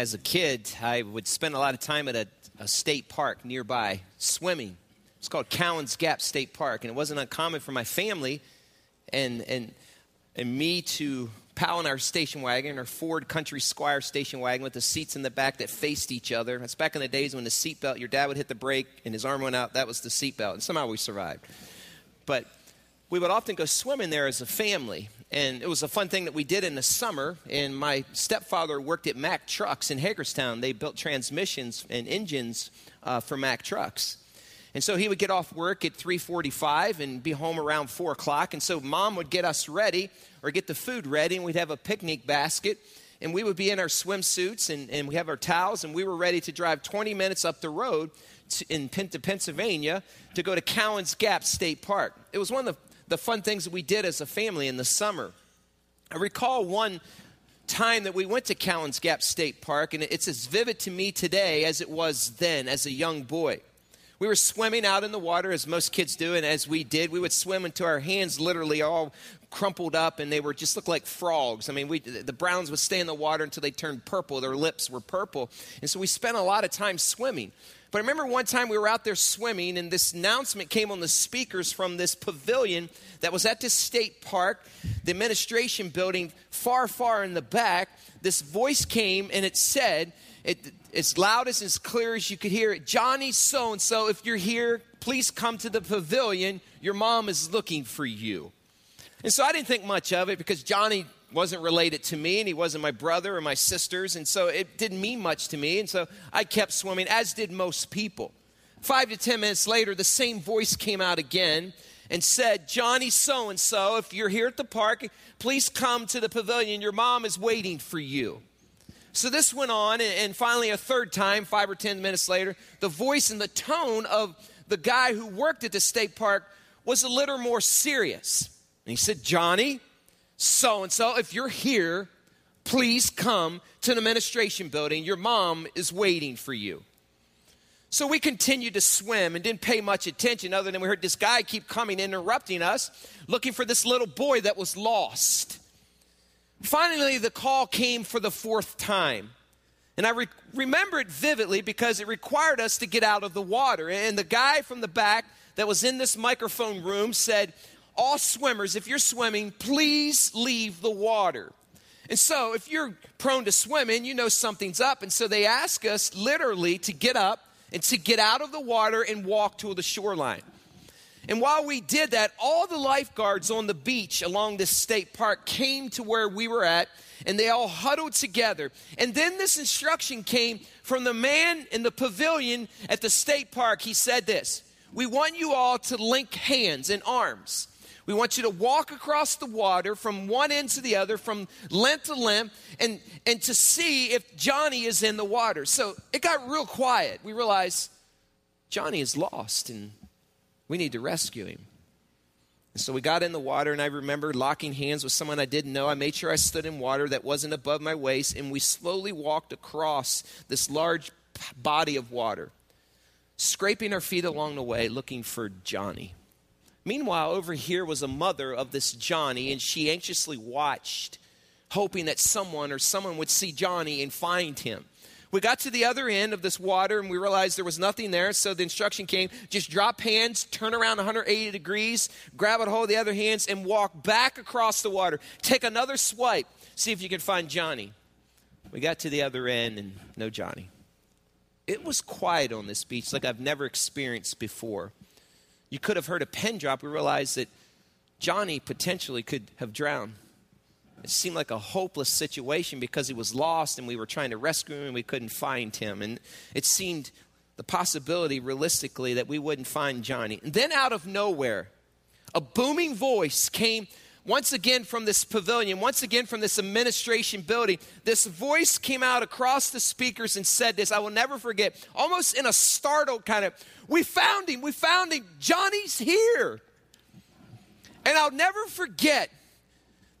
as a kid, I would spend a lot of time at a, a state park nearby swimming. It's called Cowan's Gap State Park, and it wasn't uncommon for my family and, and, and me to pal in our station wagon, our Ford Country Squire station wagon with the seats in the back that faced each other. That's back in the days when the seatbelt, your dad would hit the brake and his arm went out. That was the seatbelt, and somehow we survived. But we would often go swimming there as a family. And it was a fun thing that we did in the summer. And my stepfather worked at Mack Trucks in Hagerstown. They built transmissions and engines uh, for Mack Trucks. And so he would get off work at 3:45 and be home around 4 o'clock. And so mom would get us ready or get the food ready, and we'd have a picnic basket. And we would be in our swimsuits and, and we have our towels, and we were ready to drive 20 minutes up the road to, in Pennsylvania to go to Cowan's Gap State Park. It was one of the, the fun things that we did as a family in the summer. I recall one time that we went to Cowan's Gap State Park, and it's as vivid to me today as it was then as a young boy. We were swimming out in the water as most kids do, and as we did, we would swim until our hands literally all crumpled up and they were just looked like frogs. I mean, we, the browns would stay in the water until they turned purple. Their lips were purple. And so we spent a lot of time swimming. But I remember one time we were out there swimming, and this announcement came on the speakers from this pavilion that was at this state park, the administration building, far, far in the back. This voice came and it said, it, as loud as as clear as you could hear it. Johnny so and so, if you're here, please come to the pavilion. Your mom is looking for you. And so I didn't think much of it because Johnny wasn't related to me and he wasn't my brother or my sisters. And so it didn't mean much to me. And so I kept swimming, as did most people. Five to 10 minutes later, the same voice came out again and said, Johnny so and so, if you're here at the park, please come to the pavilion. Your mom is waiting for you. So this went on, and finally, a third time, five or ten minutes later, the voice and the tone of the guy who worked at the state park was a little more serious. And he said, Johnny, so and so, if you're here, please come to an administration building. Your mom is waiting for you. So we continued to swim and didn't pay much attention other than we heard this guy keep coming, interrupting us, looking for this little boy that was lost. Finally, the call came for the fourth time. And I re- remember it vividly because it required us to get out of the water. And the guy from the back that was in this microphone room said, All swimmers, if you're swimming, please leave the water. And so, if you're prone to swimming, you know something's up. And so, they ask us literally to get up and to get out of the water and walk to the shoreline. And while we did that, all the lifeguards on the beach along this state park came to where we were at and they all huddled together. And then this instruction came from the man in the pavilion at the state park. He said this We want you all to link hands and arms. We want you to walk across the water from one end to the other, from limb to limb, and, and to see if Johnny is in the water. So it got real quiet. We realized Johnny is lost and we need to rescue him. And so we got in the water, and I remember locking hands with someone I didn't know. I made sure I stood in water that wasn't above my waist, and we slowly walked across this large body of water, scraping our feet along the way, looking for Johnny. Meanwhile, over here was a mother of this Johnny, and she anxiously watched, hoping that someone or someone would see Johnny and find him. We got to the other end of this water and we realized there was nothing there. So the instruction came just drop hands, turn around 180 degrees, grab a hold of the other hands, and walk back across the water. Take another swipe, see if you can find Johnny. We got to the other end and no Johnny. It was quiet on this beach like I've never experienced before. You could have heard a pin drop. We realized that Johnny potentially could have drowned. It seemed like a hopeless situation because he was lost and we were trying to rescue him and we couldn't find him. And it seemed the possibility, realistically, that we wouldn't find Johnny. And then out of nowhere, a booming voice came once again from this pavilion, once again from this administration building. This voice came out across the speakers and said this. I will never forget, almost in a startled kind of, We found him, we found him, Johnny's here. And I'll never forget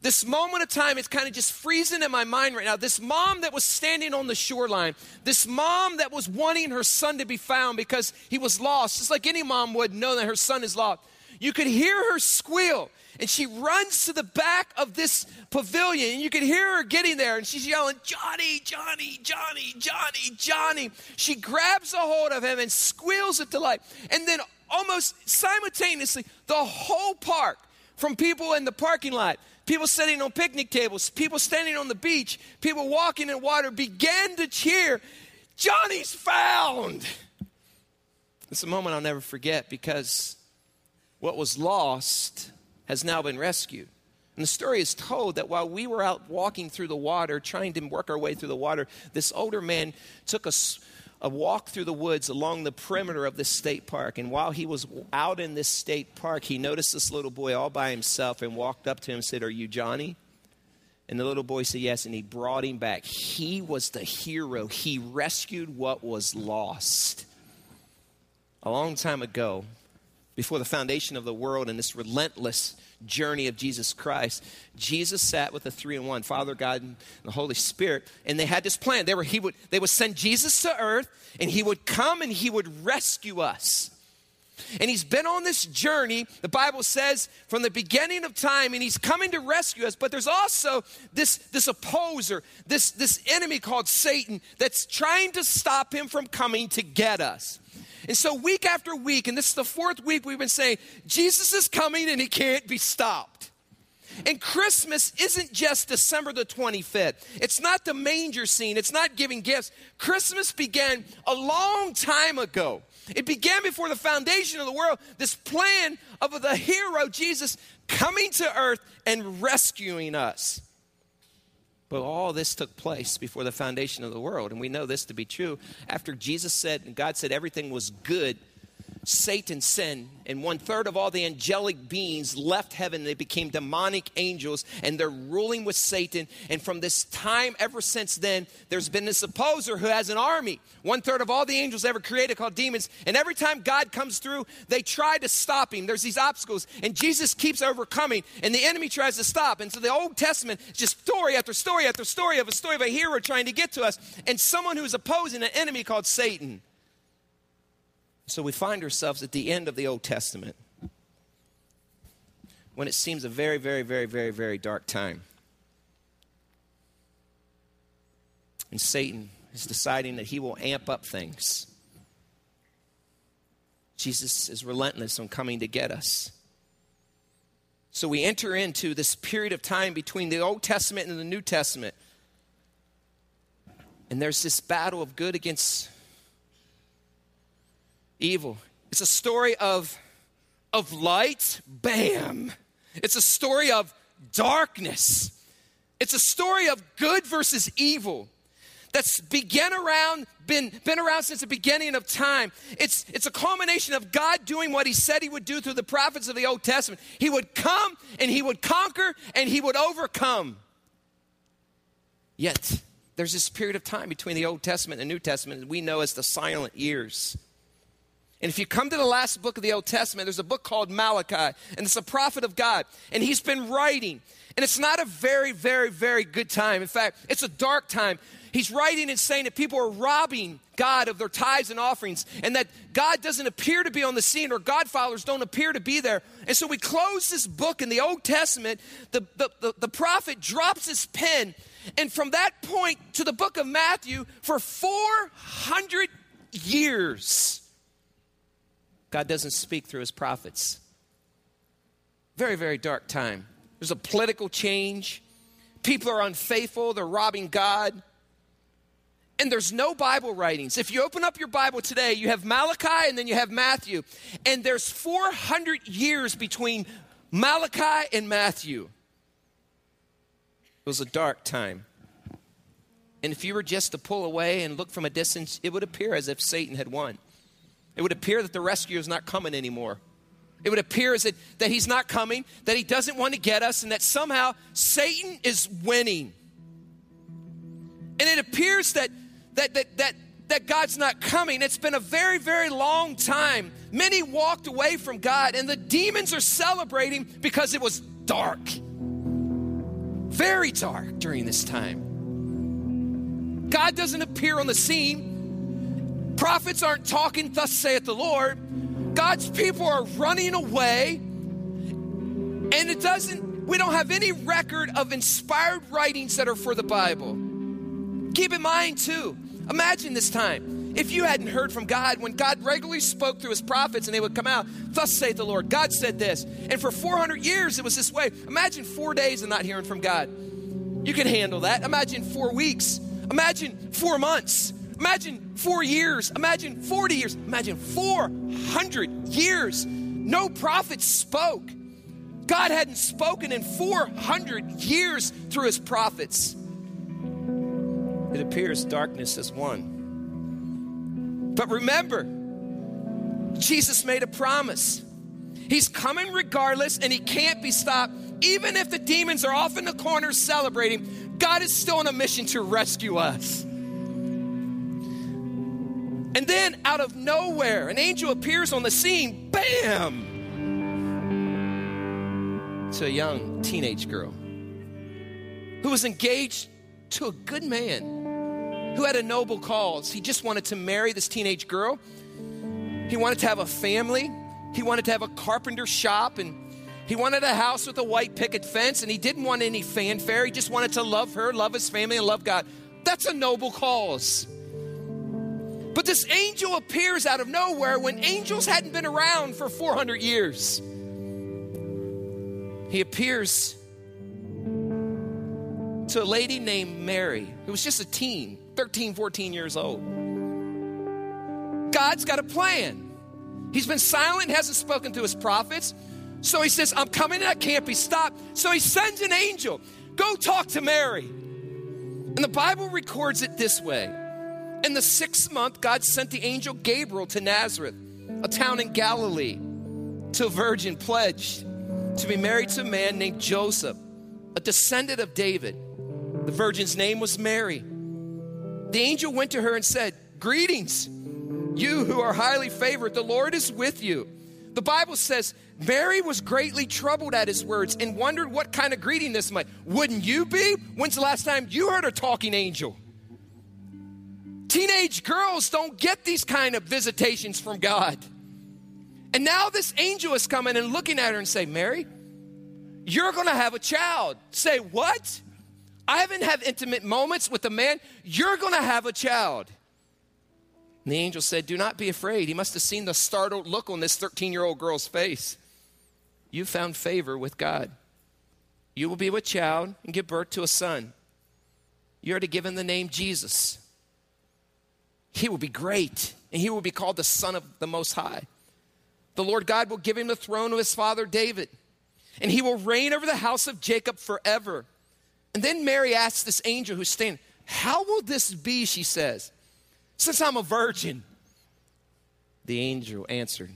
this moment of time, it's kind of just freezing in my mind right now. This mom that was standing on the shoreline, this mom that was wanting her son to be found because he was lost, just like any mom would know that her son is lost. You could hear her squeal. And she runs to the back of this pavilion, and you could hear her getting there, and she's yelling, Johnny, Johnny, Johnny, Johnny, Johnny. She grabs a hold of him and squeals at delight. And then, almost simultaneously, the whole park, from people in the parking lot, people sitting on picnic tables, people standing on the beach, people walking in water, began to cheer, Johnny's found. It's a moment I'll never forget because what was lost has now been rescued. And the story is told that while we were out walking through the water, trying to work our way through the water, this older man took a, a walk through the woods along the perimeter of this state park. And while he was out in this state park, he noticed this little boy all by himself and walked up to him and said, Are you Johnny? And the little boy said yes, and he brought him back. He was the hero. He rescued what was lost. A long time ago, before the foundation of the world and this relentless journey of Jesus Christ, Jesus sat with the three in one, Father, God, and the Holy Spirit, and they had this plan. They, were, he would, they would send Jesus to earth, and he would come and he would rescue us. And he's been on this journey, the Bible says, from the beginning of time, and he's coming to rescue us. But there's also this, this opposer, this, this enemy called Satan, that's trying to stop him from coming to get us. And so, week after week, and this is the fourth week we've been saying, Jesus is coming and he can't be stopped. And Christmas isn't just December the 25th. It's not the manger scene. It's not giving gifts. Christmas began a long time ago. It began before the foundation of the world. This plan of the hero, Jesus, coming to earth and rescuing us. But all this took place before the foundation of the world. And we know this to be true. After Jesus said, and God said everything was good, Satan sinned, and one third of all the angelic beings left heaven. They became demonic angels, and they're ruling with Satan. And from this time, ever since then, there's been this opposer who has an army. One third of all the angels ever created called demons. And every time God comes through, they try to stop him. There's these obstacles, and Jesus keeps overcoming, and the enemy tries to stop. And so the Old Testament is just story after story after story of a story of a hero trying to get to us, and someone who's opposing an enemy called Satan. So we find ourselves at the end of the Old Testament when it seems a very, very, very, very, very dark time. And Satan is deciding that he will amp up things. Jesus is relentless on coming to get us. So we enter into this period of time between the Old Testament and the New Testament. And there's this battle of good against evil. It's a story of, of light, bam. It's a story of darkness. It's a story of good versus evil that's began around been, been around since the beginning of time it's, it's a culmination of god doing what he said he would do through the prophets of the old testament he would come and he would conquer and he would overcome yet there's this period of time between the old testament and new testament we know as the silent years and if you come to the last book of the Old Testament, there's a book called Malachi, and it's a prophet of God. And he's been writing. And it's not a very, very, very good time. In fact, it's a dark time. He's writing and saying that people are robbing God of their tithes and offerings, and that God doesn't appear to be on the scene, or God followers don't appear to be there. And so we close this book in the Old Testament. The, the, the, the prophet drops his pen, and from that point to the book of Matthew, for 400 years, God doesn't speak through his prophets. Very, very dark time. There's a political change. People are unfaithful, they're robbing God. And there's no Bible writings. If you open up your Bible today, you have Malachi and then you have Matthew. And there's 400 years between Malachi and Matthew. It was a dark time. And if you were just to pull away and look from a distance, it would appear as if Satan had won. It would appear that the rescue is not coming anymore. It would appear as that, that he's not coming, that he doesn't want to get us, and that somehow Satan is winning. And it appears that that that that that God's not coming. It's been a very, very long time. Many walked away from God, and the demons are celebrating because it was dark. Very dark during this time. God doesn't appear on the scene. Prophets aren't talking, thus saith the Lord. God's people are running away. And it doesn't, we don't have any record of inspired writings that are for the Bible. Keep in mind, too, imagine this time. If you hadn't heard from God, when God regularly spoke through his prophets and they would come out, thus saith the Lord, God said this. And for 400 years it was this way. Imagine four days of not hearing from God. You can handle that. Imagine four weeks. Imagine four months. Imagine four years. Imagine 40 years. Imagine 400 years. No prophet spoke. God hadn't spoken in 400 years through his prophets. It appears darkness has won. But remember, Jesus made a promise. He's coming regardless, and he can't be stopped. Even if the demons are off in the corner celebrating, God is still on a mission to rescue us. And then, out of nowhere, an angel appears on the scene. Bam! To a young teenage girl who was engaged to a good man who had a noble cause. He just wanted to marry this teenage girl. He wanted to have a family. He wanted to have a carpenter shop and he wanted a house with a white picket fence and he didn't want any fanfare. He just wanted to love her, love his family, and love God. That's a noble cause. But this angel appears out of nowhere when angels hadn't been around for 400 years. He appears to a lady named Mary, who was just a teen, 13, 14 years old. God's got a plan. He's been silent, hasn't spoken to his prophets. So he says, I'm coming and I can't be stopped. So he sends an angel. Go talk to Mary. And the Bible records it this way in the sixth month, God sent the angel Gabriel to Nazareth, a town in Galilee, to a virgin pledged to be married to a man named Joseph, a descendant of David. The virgin's name was Mary. The angel went to her and said, Greetings, you who are highly favored, the Lord is with you. The Bible says Mary was greatly troubled at his words and wondered what kind of greeting this might. Wouldn't you be? When's the last time you heard a talking angel? Teenage girls don't get these kind of visitations from God. And now this angel is coming and looking at her and say, Mary, you're to have a child. Say, what? I haven't had intimate moments with a man. You're to have a child. And the angel said, Do not be afraid. He must have seen the startled look on this 13 year old girl's face. You found favor with God. You will be with child and give birth to a son. You are to give him the name Jesus. He will be great, and he will be called the Son of the Most High. The Lord God will give him the throne of his father David, and he will reign over the house of Jacob forever. And then Mary asks this angel who's standing, How will this be? She says, Since I'm a virgin. The angel answered,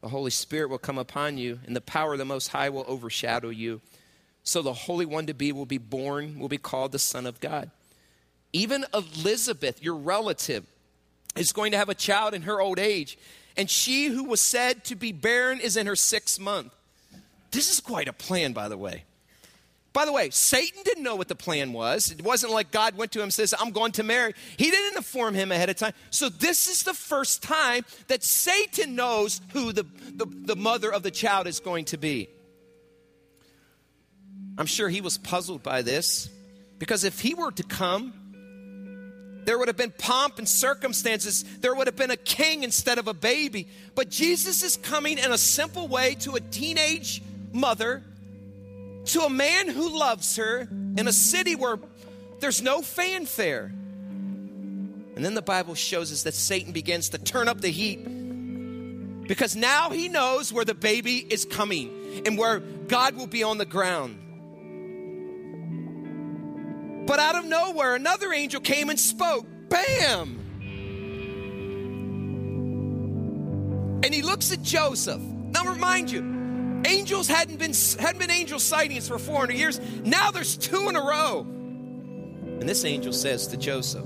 The Holy Spirit will come upon you, and the power of the Most High will overshadow you. So the Holy One to be will be born, will be called the Son of God. Even Elizabeth, your relative, is going to have a child in her old age. And she who was said to be barren is in her sixth month. This is quite a plan, by the way. By the way, Satan didn't know what the plan was. It wasn't like God went to him and says, I'm going to marry. He didn't inform him ahead of time. So this is the first time that Satan knows who the, the, the mother of the child is going to be. I'm sure he was puzzled by this because if he were to come there would have been pomp and circumstances. There would have been a king instead of a baby. But Jesus is coming in a simple way to a teenage mother, to a man who loves her in a city where there's no fanfare. And then the Bible shows us that Satan begins to turn up the heat because now he knows where the baby is coming and where God will be on the ground. But out of nowhere, another angel came and spoke. Bam! And he looks at Joseph. Now, remind you, angels hadn't been hadn't been angel sightings for 400 years. Now there's two in a row. And this angel says to Joseph,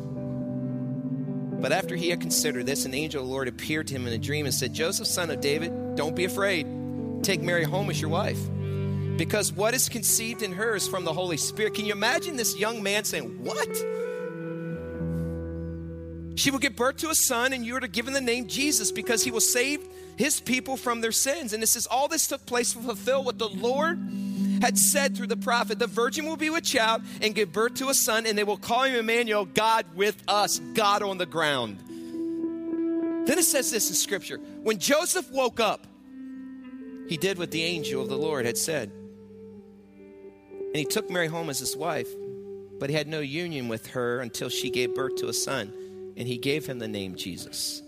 but after he had considered this, an angel of the Lord appeared to him in a dream and said, Joseph, son of David, don't be afraid. Take Mary home as your wife because what is conceived in her is from the Holy Spirit. Can you imagine this young man saying, What? She will give birth to a son, and you are to give him the name Jesus because he will save his people from their sins. And this is all this took place to fulfill what the Lord had said through the prophet, The virgin will be with child and give birth to a son, and they will call him Emmanuel, God with us, God on the ground. Then it says this in scripture When Joseph woke up, he did what the angel of the Lord had said. And he took Mary home as his wife, but he had no union with her until she gave birth to a son, and he gave him the name Jesus.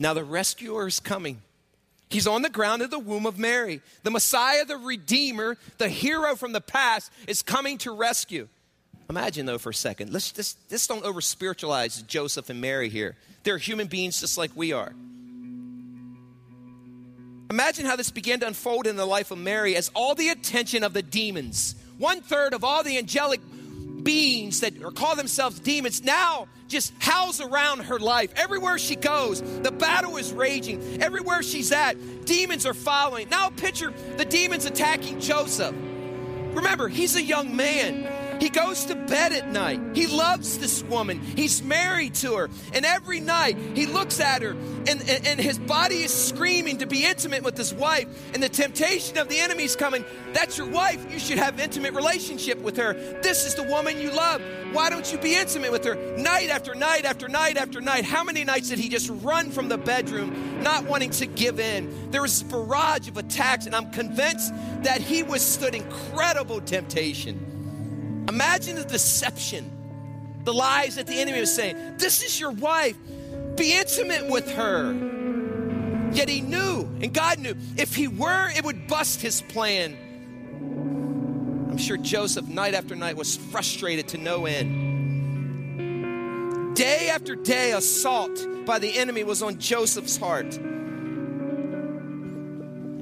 Now the rescuer is coming. He's on the ground of the womb of Mary. The Messiah, the Redeemer, the hero from the past, is coming to rescue. Imagine, though, for a second. Let's just, let's don't over spiritualize Joseph and Mary here. They're human beings just like we are. Imagine how this began to unfold in the life of Mary as all the attention of the demons, one third of all the angelic beings that call themselves demons now just house around her life. Everywhere she goes, the battle is raging. Everywhere she's at, demons are following. Now picture the demons attacking Joseph. Remember, he's a young man. He goes to bed at night. He loves this woman. He's married to her. And every night he looks at her and, and, and, his body is screaming to be intimate with his wife. And the temptation of the enemy is coming. That's your wife. You should have intimate relationship with her. This is the woman you love. Why don't you be intimate with her? Night after night after night after night. How many nights did he just run from the bedroom, not wanting to give in? There was a barrage of attacks, and I'm convinced that he withstood incredible temptation. Imagine the deception, the lies that the enemy was saying. This is your wife. Be intimate with her. Yet he knew, and God knew, if he were, it would bust his plan. I'm sure Joseph, night after night, was frustrated to no end. Day after day, assault by the enemy was on Joseph's heart.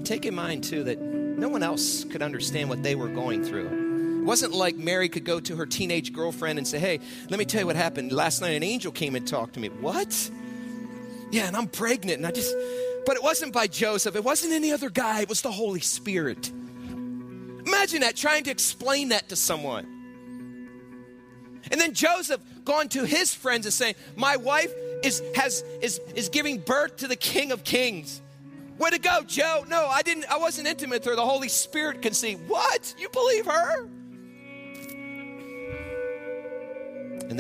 Take in mind, too, that no one else could understand what they were going through. It wasn't like Mary could go to her teenage girlfriend and say, Hey, let me tell you what happened. Last night an angel came and talked to me. What? Yeah, and I'm pregnant. And I just, but it wasn't by Joseph. It wasn't any other guy. It was the Holy Spirit. Imagine that, trying to explain that to someone. And then Joseph going to his friends and saying, My wife is, has, is, is giving birth to the King of Kings. Way to go, Joe. No, I didn't, I wasn't intimate with her. The Holy Spirit can see. What? You believe her?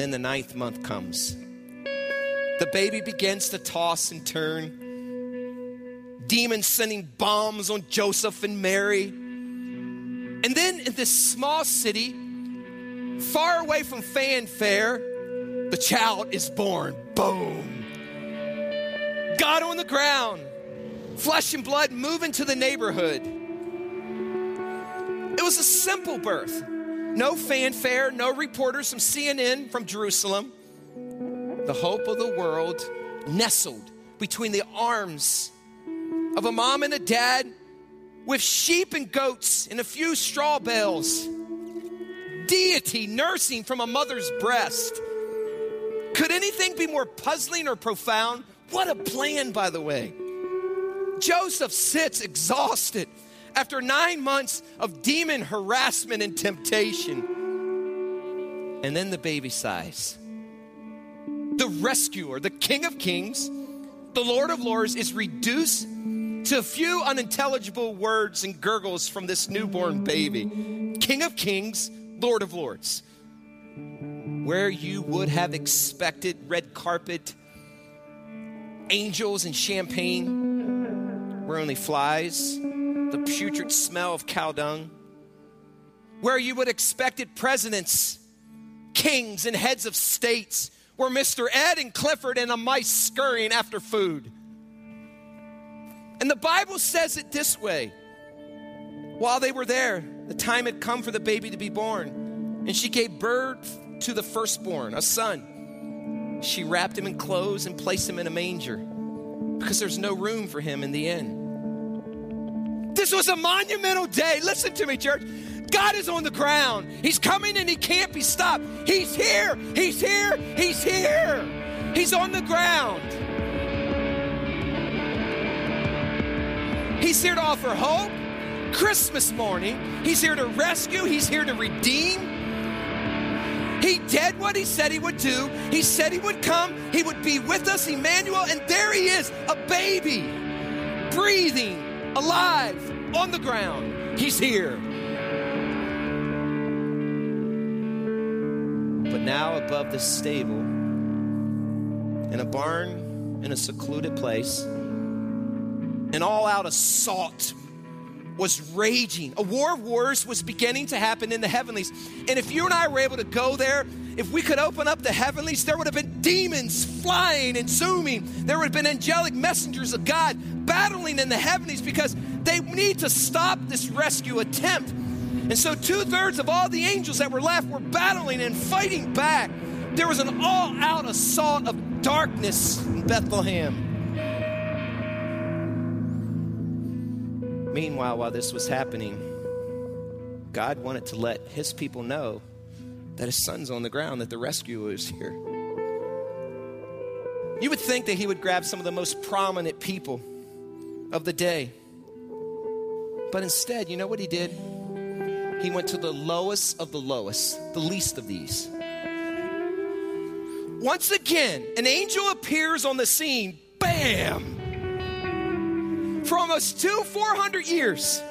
Then the ninth month comes. The baby begins to toss and turn. Demons sending bombs on Joseph and Mary. And then in this small city, far away from fanfare, the child is born. Boom. God on the ground, flesh and blood moving to the neighborhood. It was a simple birth. No fanfare, no reporters from CNN from Jerusalem. The hope of the world nestled between the arms of a mom and a dad with sheep and goats and a few straw bales. Deity nursing from a mother's breast. Could anything be more puzzling or profound? What a plan, by the way. Joseph sits exhausted after nine months of demon harassment and temptation. And then the baby sighs. The rescuer, the King of Kings, the Lord of Lords, is reduced to a few unintelligible words and gurgles from this newborn baby. King of Kings, Lord of Lords. Where you would have expected red carpet, angels, and champagne, where only flies the putrid smell of cow dung, where you would expected presidents, kings, and heads of states were Mr. Ed and Clifford and a mice scurrying after food. And the Bible says it this way while they were there, the time had come for the baby to be born, and she gave birth to the firstborn, a son. She wrapped him in clothes and placed him in a manger because there's no room for him in the inn. This was a monumental day. Listen to me, church. God is on the ground. He's coming and he can't be stopped. He's here. He's here. He's here. He's on the ground. He's here to offer hope. Christmas morning, he's here to rescue, he's here to redeem. He did what he said he would do. He said he would come, he would be with us, Emmanuel, and there he is, a baby, breathing, alive, on the ground. He's here. But now, above the stable, in a barn in a secluded place, an all out assault was raging. A war of wars was beginning to happen in the heavenlies. And if you and I were able to go there, if we could open up the heavenlies, there would have been demons flying and zooming. There would have been angelic messengers of God battling in the heavenlies because they need to stop this rescue attempt. And so, two thirds of all the angels that were left were battling and fighting back. There was an all out assault of darkness in Bethlehem. Meanwhile, while this was happening, God wanted to let his people know that his son's on the ground, that the rescuer is here. You would think that he would grab some of the most prominent people of the day. But instead, you know what he did? He went to the lowest of the lowest, the least of these. Once again, an angel appears on the scene. Bam! For almost two, 400 years,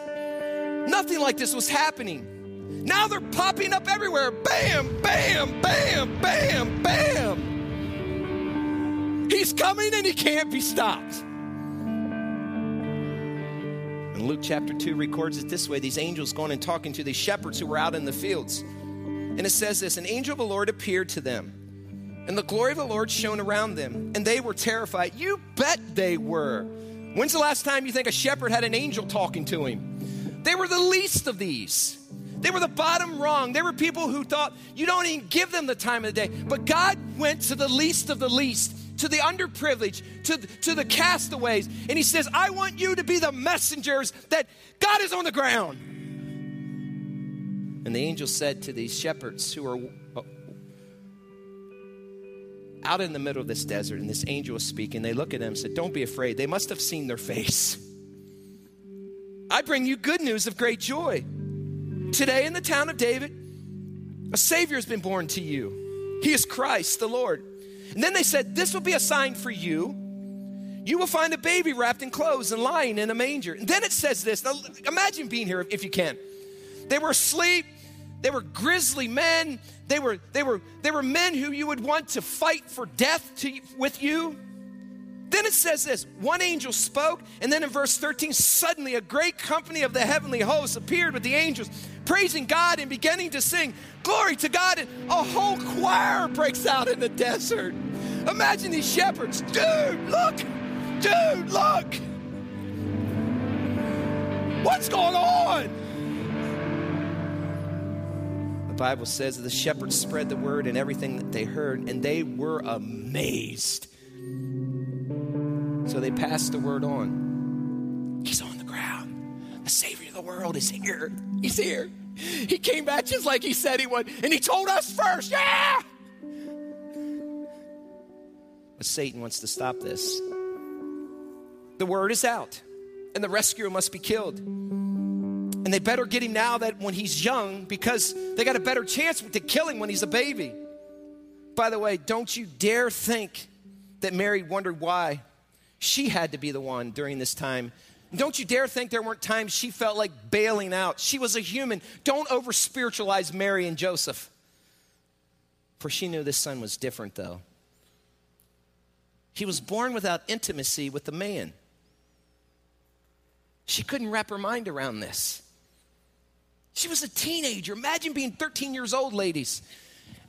nothing like this was happening. Now they're popping up everywhere. Bam, bam, bam, bam, bam. He's coming and he can't be stopped. And Luke chapter 2 records it this way these angels going and talking to these shepherds who were out in the fields. And it says this An angel of the Lord appeared to them, and the glory of the Lord shone around them, and they were terrified. You bet they were. When's the last time you think a shepherd had an angel talking to him? They were the least of these. They were the bottom rung. They were people who thought you don't even give them the time of the day. But God went to the least of the least, to the underprivileged, to, to the castaways. And He says, I want you to be the messengers that God is on the ground. And the angel said to these shepherds who are uh, out in the middle of this desert, and this angel was speaking. They look at him and said, Don't be afraid. They must have seen their face. I bring you good news of great joy. Today in the town of David, a Savior has been born to you. He is Christ, the Lord. And then they said, This will be a sign for you. You will find a baby wrapped in clothes and lying in a manger. And then it says this. Now imagine being here if you can. They were asleep they were grisly men. They were, they were, they were men who you would want to fight for death to, with you. Then it says this one angel spoke, and then in verse 13, suddenly a great company of the heavenly hosts appeared with the angels, praising God and beginning to sing, Glory to God. And a whole choir breaks out in the desert. Imagine these shepherds. Dude, look! Dude, look! What's going on? The Bible says that the shepherds spread the word and everything that they heard, and they were amazed. So they passed the word on. He's on the ground. The Savior of the world is here. He's here. He came back just like he said he would, and he told us first, yeah! But Satan wants to stop this. The word is out, and the rescuer must be killed. And they better get him now that when he's young because they got a better chance to kill him when he's a baby. By the way, don't you dare think that Mary wondered why she had to be the one during this time. Don't you dare think there weren't times she felt like bailing out. She was a human. Don't over spiritualize Mary and Joseph. For she knew this son was different, though. He was born without intimacy with the man. She couldn't wrap her mind around this. She was a teenager. Imagine being 13 years old, ladies,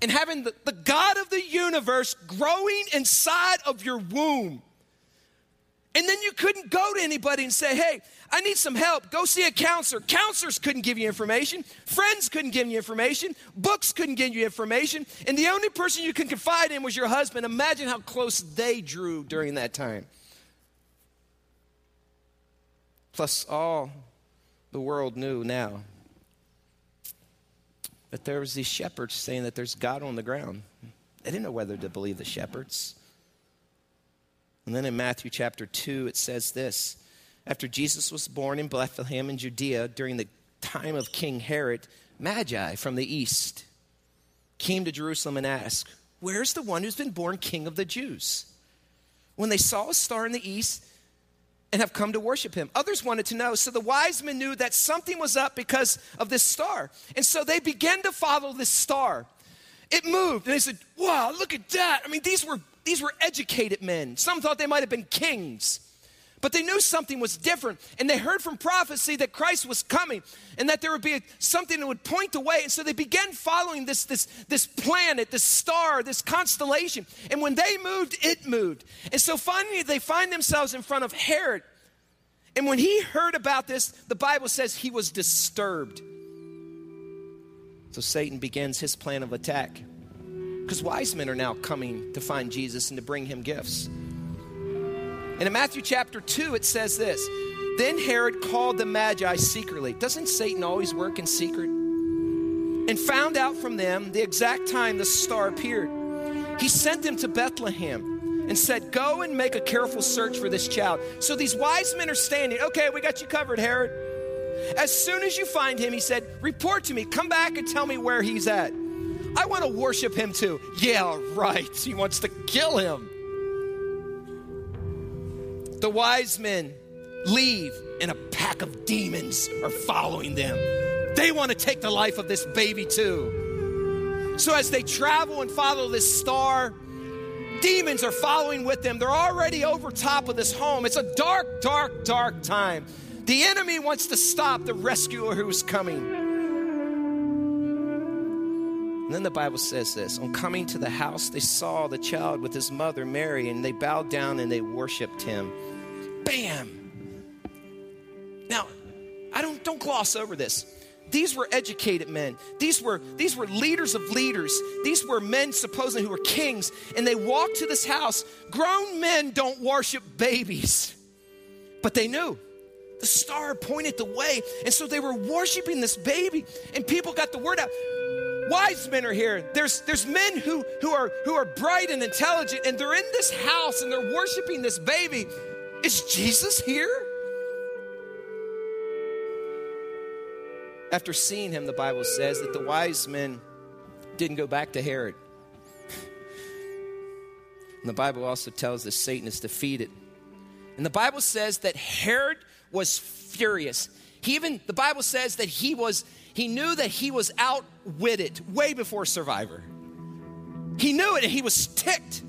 and having the, the God of the universe growing inside of your womb. And then you couldn't go to anybody and say, hey, I need some help. Go see a counselor. Counselors couldn't give you information. Friends couldn't give you information. Books couldn't give you information. And the only person you can confide in was your husband. Imagine how close they drew during that time. Plus, all the world knew now that there was these shepherds saying that there's God on the ground. They didn't know whether to believe the shepherds. And then in Matthew chapter 2, it says this After Jesus was born in Bethlehem in Judea during the time of King Herod, Magi from the east came to Jerusalem and asked, Where's the one who's been born king of the Jews? When they saw a star in the east, and have come to worship him. Others wanted to know. So the wise men knew that something was up because of this star. And so they began to follow this star. It moved, and they said, Wow, look at that. I mean, these were, these were educated men. Some thought they might have been kings. But they knew something was different, and they heard from prophecy that Christ was coming and that there would be something that would point the way. And so they began following this, this, this planet, this star, this constellation. And when they moved, it moved. And so finally, they find themselves in front of Herod. And when he heard about this, the Bible says he was disturbed. So Satan begins his plan of attack. Because wise men are now coming to find Jesus and to bring him gifts. And in Matthew chapter 2, it says this Then Herod called the Magi secretly. Doesn't Satan always work in secret? And found out from them the exact time the star appeared. He sent them to Bethlehem and said, Go and make a careful search for this child. So these wise men are standing. Okay, we got you covered, Herod. As soon as you find him, he said, Report to me. Come back and tell me where he's at. I want to worship him too. Yeah, right. He wants to kill him. The wise men leave, and a pack of demons are following them. They want to take the life of this baby too. So as they travel and follow this star, demons are following with them. They're already over top of this home. It's a dark, dark, dark time. The enemy wants to stop the rescuer who's coming. And then the Bible says this On coming to the house, they saw the child with his mother Mary, and they bowed down and they worshiped him. Bam! Now, I don't, don't gloss over this. These were educated men. These were, these were leaders of leaders. These were men supposedly who were kings. And they walked to this house. Grown men don't worship babies, but they knew the star pointed the way. And so they were worshiping this baby, and people got the word out. Wise men are here. There's, there's men who, who, are, who are bright and intelligent, and they're in this house and they're worshiping this baby. Is Jesus here? After seeing him, the Bible says that the wise men didn't go back to Herod. And the Bible also tells us Satan is defeated. And the Bible says that Herod was furious. He even, the Bible says that he was, he knew that he was outwitted way before Survivor. He knew it and he was ticked.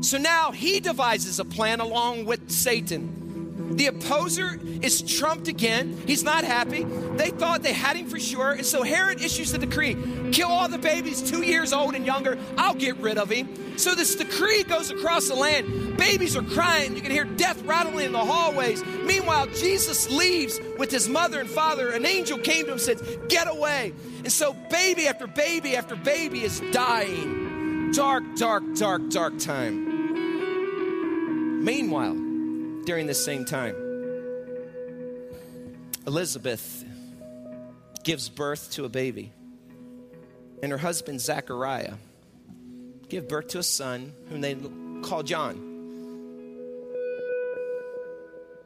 So now he devises a plan along with Satan. The opposer is trumped again. He's not happy. They thought they had him for sure. And so Herod issues a decree kill all the babies two years old and younger. I'll get rid of him. So this decree goes across the land. Babies are crying. You can hear death rattling in the hallways. Meanwhile, Jesus leaves with his mother and father. An angel came to him and said, Get away. And so baby after baby after baby is dying. Dark, dark, dark, dark time. Meanwhile, during this same time. Elizabeth gives birth to a baby, and her husband Zachariah give birth to a son whom they call John.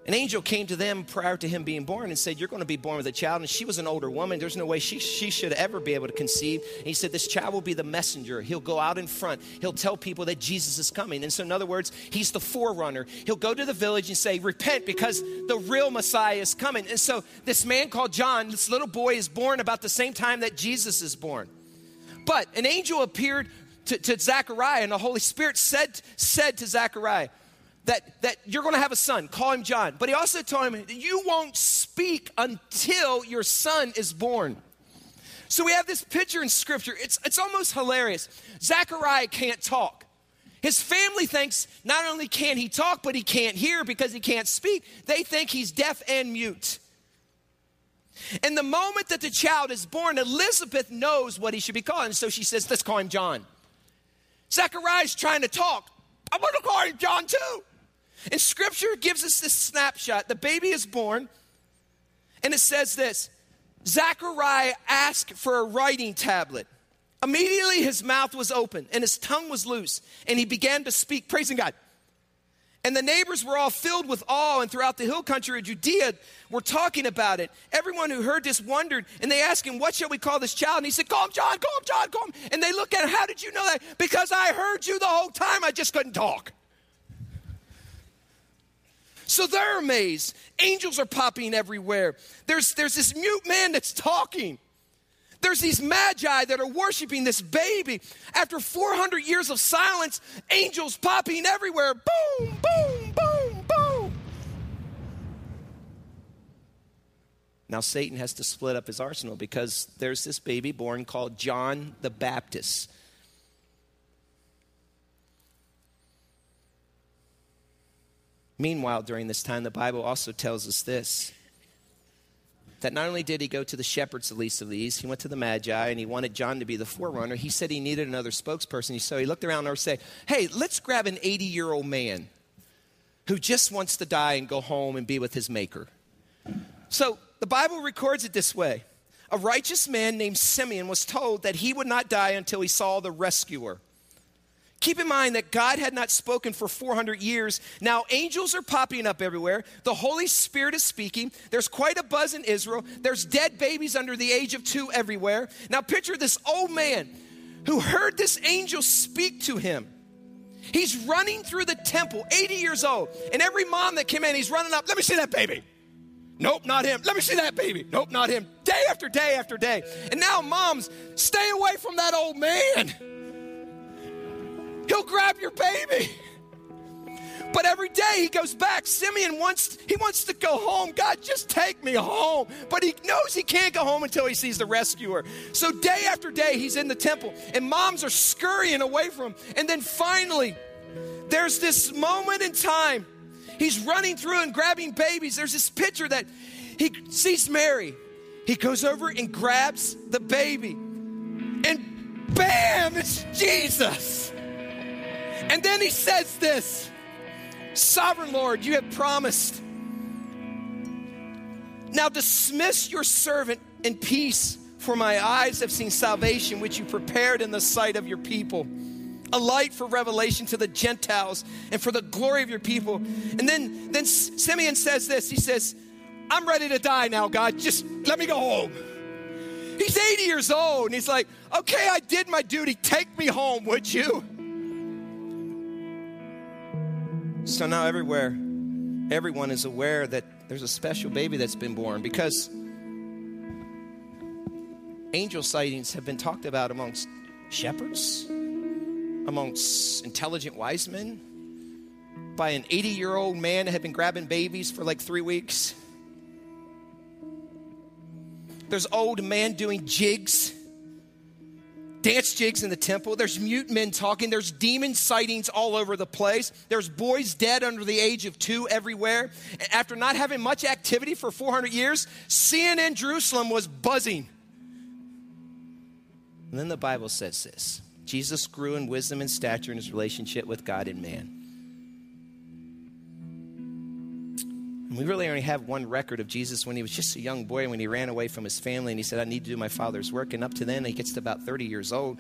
An angel came to them prior to him being born and said, You're going to be born with a child. And she was an older woman. There's no way she, she should ever be able to conceive. And he said, This child will be the messenger. He'll go out in front. He'll tell people that Jesus is coming. And so, in other words, he's the forerunner. He'll go to the village and say, Repent because the real Messiah is coming. And so, this man called John, this little boy, is born about the same time that Jesus is born. But an angel appeared to, to Zechariah, and the Holy Spirit said, said to Zechariah, that, that you're going to have a son, call him John. But he also told him, you won't speak until your son is born. So we have this picture in scripture. It's, it's almost hilarious. Zechariah can't talk. His family thinks not only can he talk, but he can't hear because he can't speak. They think he's deaf and mute. And the moment that the child is born, Elizabeth knows what he should be called. And so she says, Let's call him John. Zechariah's trying to talk. I'm going to call him John too. And scripture gives us this snapshot. The baby is born, and it says this Zachariah asked for a writing tablet. Immediately his mouth was open and his tongue was loose, and he began to speak, praising God. And the neighbors were all filled with awe, and throughout the hill country of Judea were talking about it. Everyone who heard this wondered, and they asked him, What shall we call this child? And he said, Call him John, call him John, call him. And they looked at him, How did you know that? Because I heard you the whole time, I just couldn't talk. So they're amazed. Angels are popping everywhere. There's, there's this mute man that's talking. There's these magi that are worshiping this baby. After 400 years of silence, angels popping everywhere. Boom, boom, boom, boom. Now, Satan has to split up his arsenal because there's this baby born called John the Baptist. Meanwhile, during this time, the Bible also tells us this that not only did he go to the shepherds, the least of these, he went to the Magi and he wanted John to be the forerunner. He said he needed another spokesperson. So he looked around and said, Hey, let's grab an 80 year old man who just wants to die and go home and be with his maker. So the Bible records it this way A righteous man named Simeon was told that he would not die until he saw the rescuer. Keep in mind that God had not spoken for 400 years. Now, angels are popping up everywhere. The Holy Spirit is speaking. There's quite a buzz in Israel. There's dead babies under the age of two everywhere. Now, picture this old man who heard this angel speak to him. He's running through the temple, 80 years old. And every mom that came in, he's running up, let me see that baby. Nope, not him. Let me see that baby. Nope, not him. Day after day after day. And now, moms, stay away from that old man. He'll grab your baby. But every day he goes back. Simeon wants he wants to go home. God, just take me home. But he knows he can't go home until he sees the rescuer. So day after day he's in the temple and moms are scurrying away from him. And then finally there's this moment in time. He's running through and grabbing babies. There's this picture that he sees Mary. He goes over and grabs the baby. And bam, it's Jesus. And then he says this Sovereign Lord, you have promised. Now dismiss your servant in peace, for my eyes have seen salvation, which you prepared in the sight of your people. A light for revelation to the Gentiles and for the glory of your people. And then, then Simeon says this He says, I'm ready to die now, God. Just let me go home. He's 80 years old, and he's like, Okay, I did my duty. Take me home, would you? So now everywhere, everyone is aware that there's a special baby that's been born because angel sightings have been talked about amongst shepherds, amongst intelligent wise men, by an 80 year old man that had been grabbing babies for like three weeks. There's old man doing jigs dance jigs in the temple. There's mute men talking. There's demon sightings all over the place. There's boys dead under the age of two everywhere. After not having much activity for 400 years, CNN Jerusalem was buzzing. And then the Bible says this Jesus grew in wisdom and stature in his relationship with God and man. We really only have one record of Jesus when he was just a young boy, when he ran away from his family and he said, I need to do my father's work. And up to then, he gets to about 30 years old.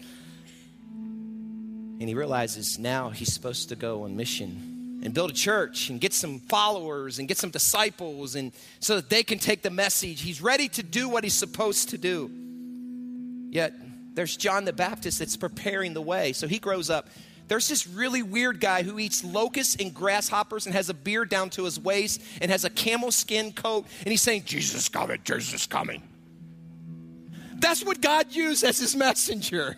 And he realizes now he's supposed to go on mission and build a church and get some followers and get some disciples and so that they can take the message. He's ready to do what he's supposed to do. Yet there's John the Baptist that's preparing the way. So he grows up there's this really weird guy who eats locusts and grasshoppers and has a beard down to his waist and has a camel skin coat, and he's saying, Jesus coming, Jesus coming. That's what God used as his messenger.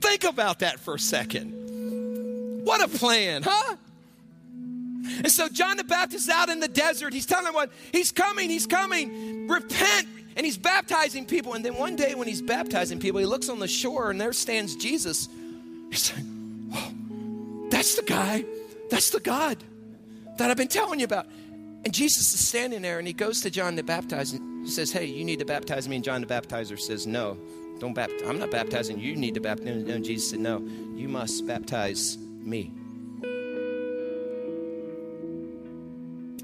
Think about that for a second. What a plan, huh? And so John the Baptist is out in the desert. He's telling everyone, He's coming, He's coming. Repent. And he's baptizing people. And then one day when he's baptizing people, he looks on the shore and there stands Jesus. He's saying, that's the guy. That's the God that I've been telling you about. And Jesus is standing there and he goes to John the Baptizer. He says, Hey, you need to baptize me. And John the Baptizer says, No, don't baptize. I'm not baptizing you. You need to baptize. And Jesus said, No, you must baptize me.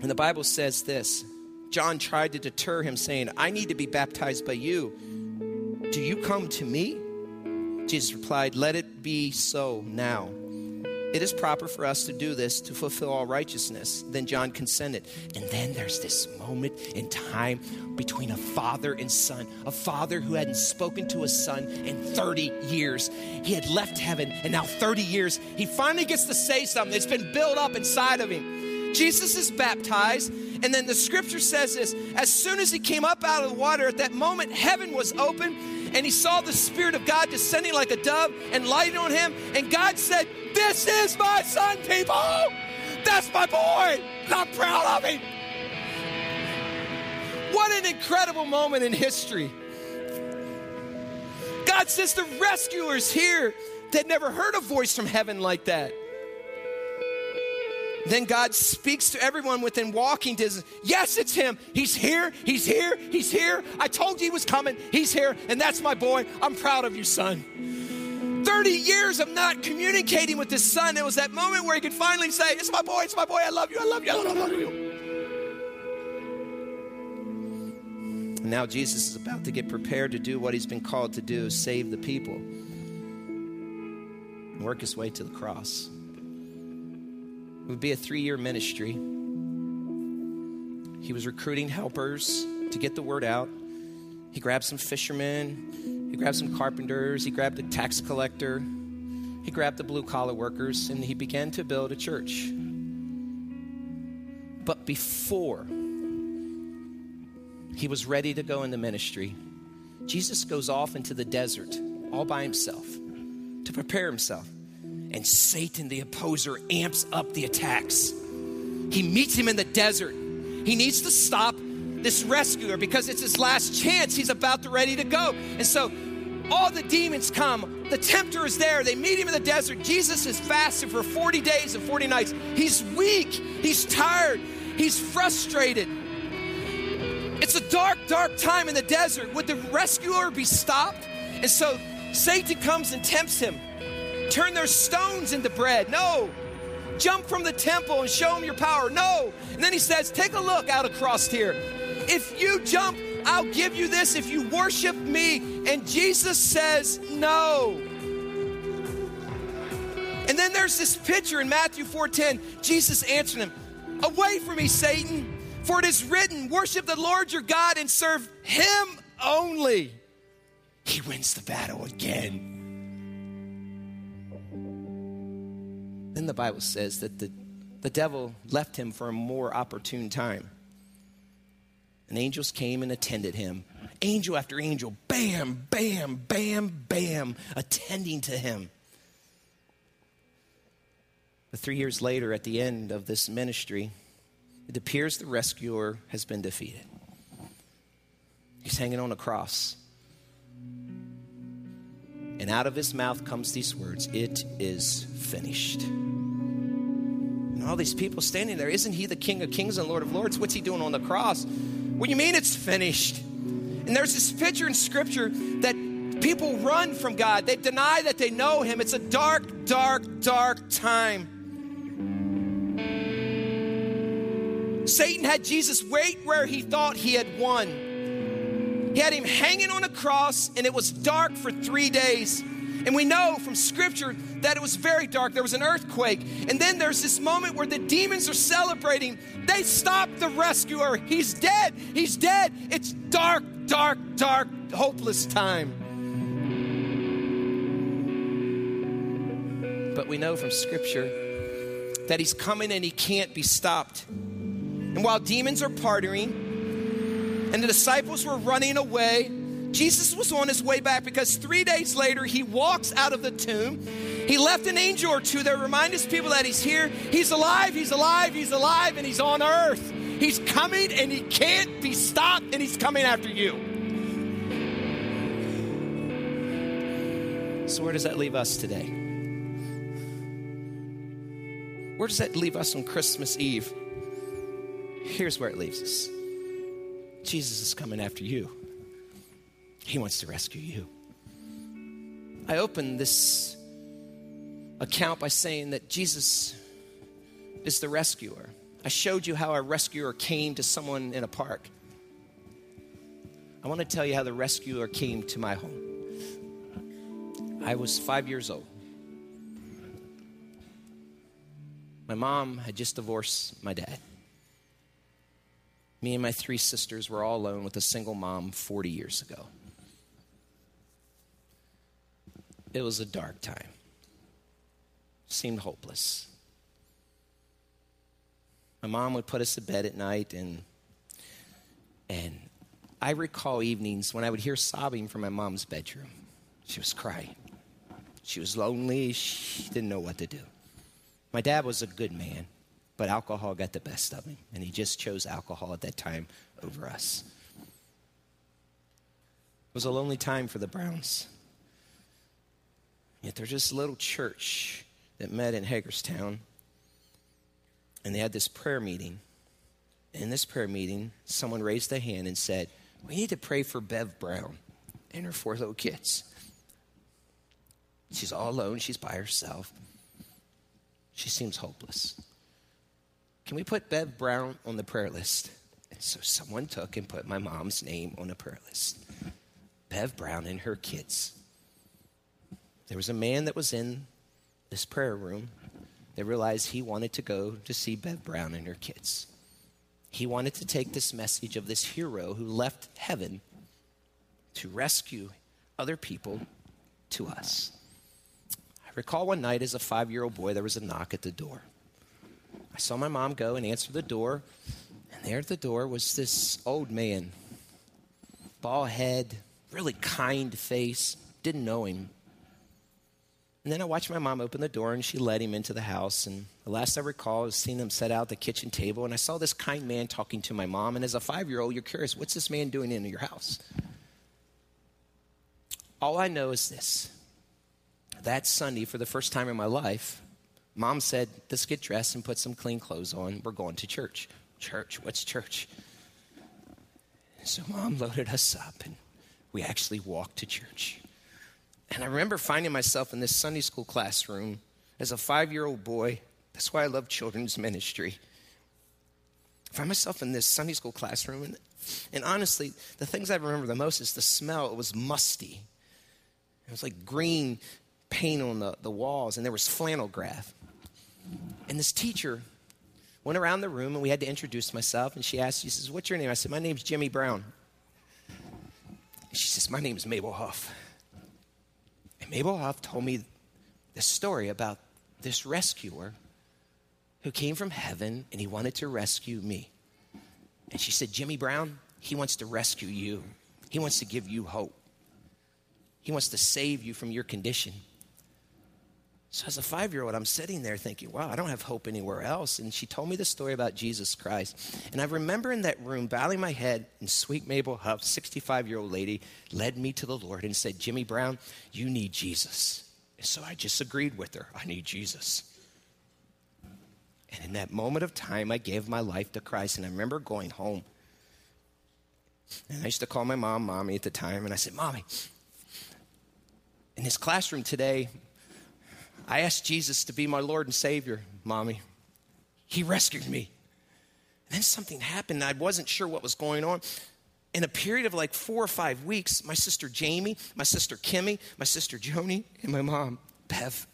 And the Bible says this John tried to deter him, saying, I need to be baptized by you. Do you come to me? Jesus replied, Let it be so now. It is proper for us to do this to fulfill all righteousness. Then John consented. And then there's this moment in time between a father and son, a father who hadn't spoken to his son in 30 years. He had left heaven, and now 30 years, he finally gets to say something that's been built up inside of him. Jesus is baptized, and then the scripture says this as soon as he came up out of the water, at that moment, heaven was open, and he saw the Spirit of God descending like a dove and lighting on him. And God said, This is my son, people. That's my boy. I'm proud of him. What an incredible moment in history. God says the rescuer's here. They'd never heard a voice from heaven like that. Then God speaks to everyone within walking distance. Yes, it's him. He's here. He's here. He's here. I told you he was coming. He's here. And that's my boy. I'm proud of you, son. 30 years of not communicating with his son. It was that moment where he could finally say, It's my boy. It's my boy. I love you. I love you. I love you. now Jesus is about to get prepared to do what he's been called to do save the people and work his way to the cross. It would be a three year ministry. He was recruiting helpers to get the word out. He grabbed some fishermen, he grabbed some carpenters, he grabbed a tax collector, he grabbed the blue collar workers, and he began to build a church. But before he was ready to go into ministry, Jesus goes off into the desert all by himself to prepare himself and Satan, the opposer, amps up the attacks. He meets him in the desert. He needs to stop this rescuer because it's his last chance. He's about to ready to go. And so all the demons come. The tempter is there. They meet him in the desert. Jesus is fasting for 40 days and 40 nights. He's weak. He's tired. He's frustrated. It's a dark, dark time in the desert. Would the rescuer be stopped? And so Satan comes and tempts him turn their stones into bread. No. Jump from the temple and show them your power. No. And then he says, Take a look out across here. If you jump, I'll give you this if you worship me. And Jesus says, No. And then there's this picture in Matthew 4:10. Jesus answered him, Away from me, Satan, for it is written, Worship the Lord your God and serve him only. He wins the battle again. The Bible says that the, the devil left him for a more opportune time. And angels came and attended him. Angel after angel, bam, bam, bam, bam, attending to him. But three years later, at the end of this ministry, it appears the rescuer has been defeated. He's hanging on a cross. And out of his mouth comes these words It is finished. And all these people standing there, isn't he the King of Kings and Lord of Lords? What's he doing on the cross? What do you mean it's finished? And there's this picture in Scripture that people run from God, they deny that they know him. It's a dark, dark, dark time. Satan had Jesus wait where he thought he had won. He had him hanging on a cross, and it was dark for three days. And we know from scripture that it was very dark. There was an earthquake. And then there's this moment where the demons are celebrating. They stop the rescuer. He's dead. He's dead. It's dark, dark, dark, hopeless time. But we know from scripture that he's coming and he can't be stopped. And while demons are partying, and the disciples were running away. Jesus was on his way back because three days later he walks out of the tomb. He left an angel or two that remind his people that he's here. He's alive, he's alive, he's alive, and he's on earth. He's coming and he can't be stopped, and he's coming after you. So, where does that leave us today? Where does that leave us on Christmas Eve? Here's where it leaves us. Jesus is coming after you. He wants to rescue you. I opened this account by saying that Jesus is the rescuer. I showed you how a rescuer came to someone in a park. I want to tell you how the rescuer came to my home. I was five years old. My mom had just divorced my dad. Me and my three sisters were all alone with a single mom 40 years ago. It was a dark time, seemed hopeless. My mom would put us to bed at night, and, and I recall evenings when I would hear sobbing from my mom's bedroom. She was crying. She was lonely. She didn't know what to do. My dad was a good man, but alcohol got the best of him, and he just chose alcohol at that time over us. It was a lonely time for the Browns. Yet there's this little church that met in Hagerstown, and they had this prayer meeting. In this prayer meeting, someone raised a hand and said, We need to pray for Bev Brown and her four little kids. She's all alone, she's by herself. She seems hopeless. Can we put Bev Brown on the prayer list? And so someone took and put my mom's name on a prayer list. Bev Brown and her kids. There was a man that was in this prayer room that realized he wanted to go to see Bev Brown and her kids. He wanted to take this message of this hero who left heaven to rescue other people to us. I recall one night as a five year old boy, there was a knock at the door. I saw my mom go and answer the door, and there at the door was this old man, bald head, really kind face, didn't know him. And then I watched my mom open the door and she led him into the house. And the last I recall is seeing him set out the kitchen table. And I saw this kind man talking to my mom. And as a five year old, you're curious, what's this man doing in your house? All I know is this that Sunday, for the first time in my life, mom said, Let's get dressed and put some clean clothes on. We're going to church. Church? What's church? So mom loaded us up and we actually walked to church. And I remember finding myself in this Sunday school classroom as a five year old boy. That's why I love children's ministry. I find myself in this Sunday school classroom, and, and honestly, the things I remember the most is the smell. It was musty. It was like green paint on the, the walls, and there was flannel graph. And this teacher went around the room, and we had to introduce myself, and she asked, she says, what's your name? I said, my name's Jimmy Brown. She says, my name is Mabel Huff. And Mabel Huff told me this story about this rescuer who came from heaven and he wanted to rescue me. And she said, Jimmy Brown, he wants to rescue you. He wants to give you hope. He wants to save you from your condition. So, as a five year old, I'm sitting there thinking, wow, I don't have hope anywhere else. And she told me the story about Jesus Christ. And I remember in that room, bowing my head, and sweet Mabel Huff, 65 year old lady, led me to the Lord and said, Jimmy Brown, you need Jesus. And so I just agreed with her, I need Jesus. And in that moment of time, I gave my life to Christ. And I remember going home. And I used to call my mom, mommy at the time, and I said, Mommy, in this classroom today, I asked Jesus to be my Lord and Savior, mommy. He rescued me. And then something happened. I wasn't sure what was going on. In a period of like four or five weeks, my sister Jamie, my sister Kimmy, my sister Joni, and my mom, Bev,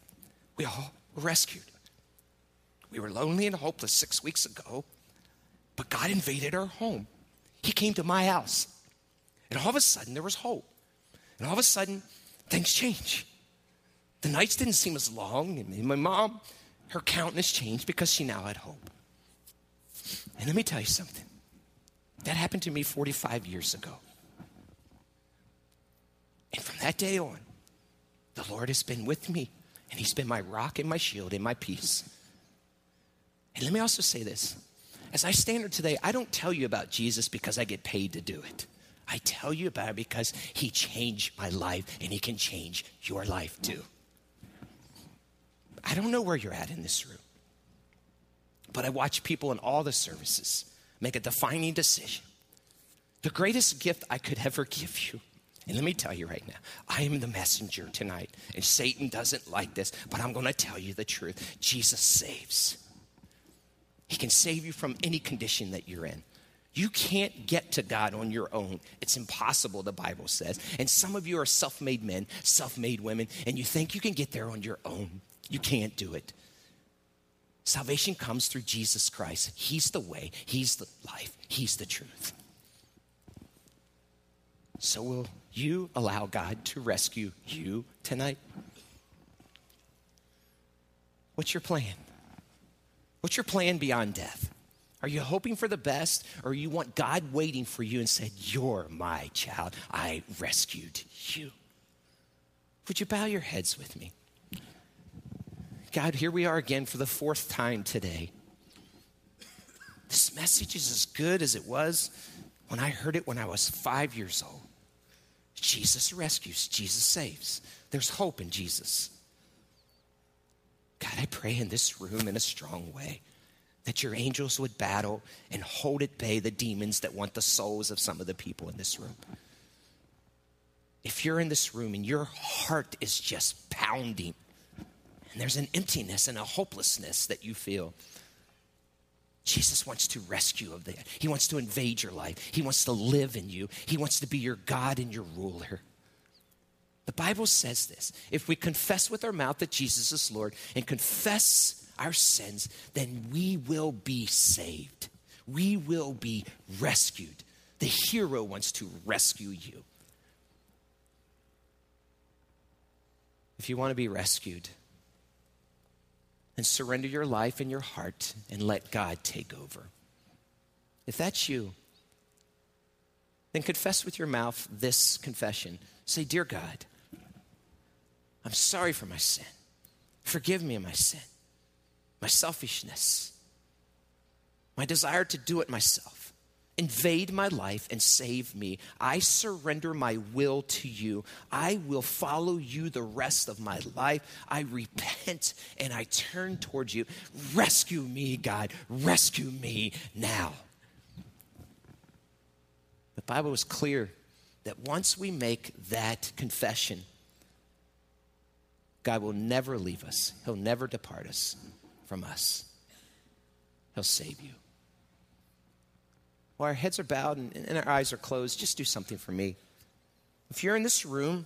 we all were rescued. We were lonely and hopeless six weeks ago, but God invaded our home. He came to my house. And all of a sudden, there was hope. And all of a sudden, things changed. The nights didn't seem as long, and my mom, her countenance changed because she now had hope. And let me tell you something that happened to me 45 years ago. And from that day on, the Lord has been with me, and He's been my rock and my shield and my peace. And let me also say this as I stand here today, I don't tell you about Jesus because I get paid to do it. I tell you about it because He changed my life, and He can change your life too. I don't know where you're at in this room, but I watch people in all the services make a defining decision. The greatest gift I could ever give you. And let me tell you right now, I am the messenger tonight. And Satan doesn't like this, but I'm going to tell you the truth. Jesus saves. He can save you from any condition that you're in. You can't get to God on your own. It's impossible, the Bible says. And some of you are self made men, self made women, and you think you can get there on your own. You can't do it. Salvation comes through Jesus Christ. He's the way, He's the life, He's the truth. So, will you allow God to rescue you tonight? What's your plan? What's your plan beyond death? Are you hoping for the best, or you want God waiting for you and said, You're my child. I rescued you? Would you bow your heads with me? God, here we are again for the fourth time today. This message is as good as it was when I heard it when I was five years old. Jesus rescues, Jesus saves. There's hope in Jesus. God, I pray in this room in a strong way that your angels would battle and hold at bay the demons that want the souls of some of the people in this room. If you're in this room and your heart is just pounding, and there's an emptiness and a hopelessness that you feel, Jesus wants to rescue of that. He wants to invade your life. He wants to live in you. He wants to be your God and your ruler. The Bible says this if we confess with our mouth that Jesus is Lord and confess our sins, then we will be saved. We will be rescued. The hero wants to rescue you. If you want to be rescued, then surrender your life and your heart and let God take over. If that's you, then confess with your mouth this confession. Say, Dear God, I'm sorry for my sin. Forgive me of my sin my selfishness, my desire to do it myself. Invade my life and save me. I surrender my will to you. I will follow you the rest of my life. I repent and I turn towards you. Rescue me, God. Rescue me now. The Bible is clear that once we make that confession, God will never leave us, He'll never depart us from us. He'll save you. While our heads are bowed and, and our eyes are closed, just do something for me. If you're in this room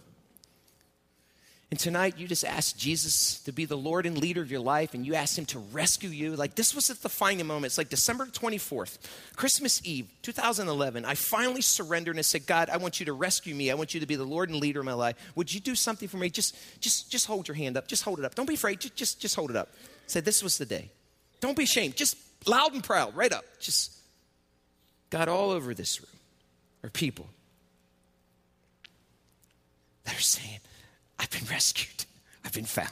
and tonight you just ask Jesus to be the Lord and leader of your life and you ask him to rescue you, like this was at the final moment. It's like December 24th, Christmas Eve, 2011. I finally surrendered and I said, God, I want you to rescue me. I want you to be the Lord and leader of my life. Would you do something for me? Just, just, just hold your hand up. Just hold it up. Don't be afraid. Just, just, just hold it up. Say, this was the day. Don't be ashamed. Just loud and proud, right up. Just God all over this room are people that are saying, I've been rescued. I've been found.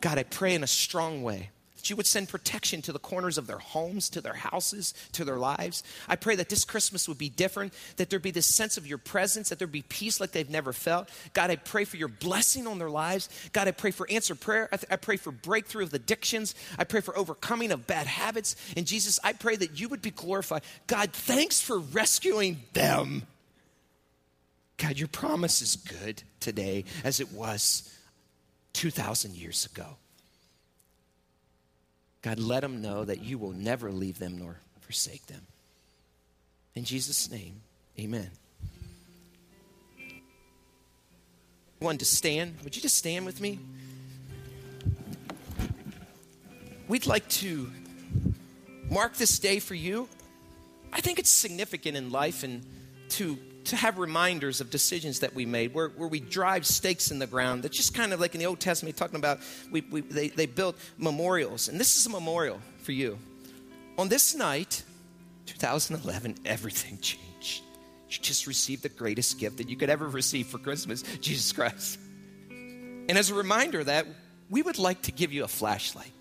God, I pray in a strong way you would send protection to the corners of their homes, to their houses, to their lives. I pray that this Christmas would be different, that there'd be this sense of your presence, that there'd be peace like they've never felt. God, I pray for your blessing on their lives. God, I pray for answered prayer. I, th- I pray for breakthrough of addictions. I pray for overcoming of bad habits. And Jesus, I pray that you would be glorified. God, thanks for rescuing them. God, your promise is good today as it was 2,000 years ago. God, let them know that you will never leave them nor forsake them. In Jesus' name, amen. One to stand. Would you just stand with me? We'd like to mark this day for you. I think it's significant in life and to to have reminders of decisions that we made where, where we drive stakes in the ground that just kind of like in the Old Testament, talking about we, we, they, they built memorials. And this is a memorial for you. On this night, 2011, everything changed. You just received the greatest gift that you could ever receive for Christmas Jesus Christ. And as a reminder that, we would like to give you a flashlight.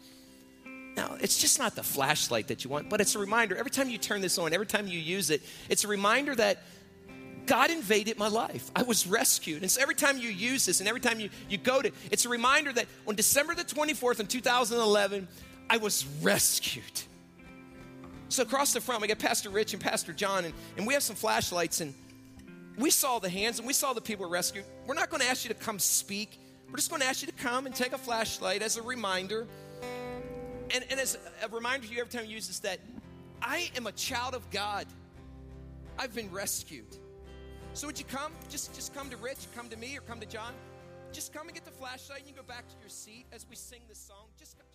Now, it's just not the flashlight that you want, but it's a reminder. Every time you turn this on, every time you use it, it's a reminder that God invaded my life. I was rescued. And so every time you use this and every time you, you go to, it's a reminder that on December the 24th in 2011, I was rescued. So across the front, we got Pastor Rich and Pastor John, and, and we have some flashlights, and we saw the hands and we saw the people rescued. We're not going to ask you to come speak. We're just going to ask you to come and take a flashlight as a reminder. And, and as a reminder to you every time you use this that I am a child of God. I've been rescued. So would you come? Just just come to Rich, come to me, or come to John. Just come and get the flashlight and you go back to your seat as we sing this song. Just, just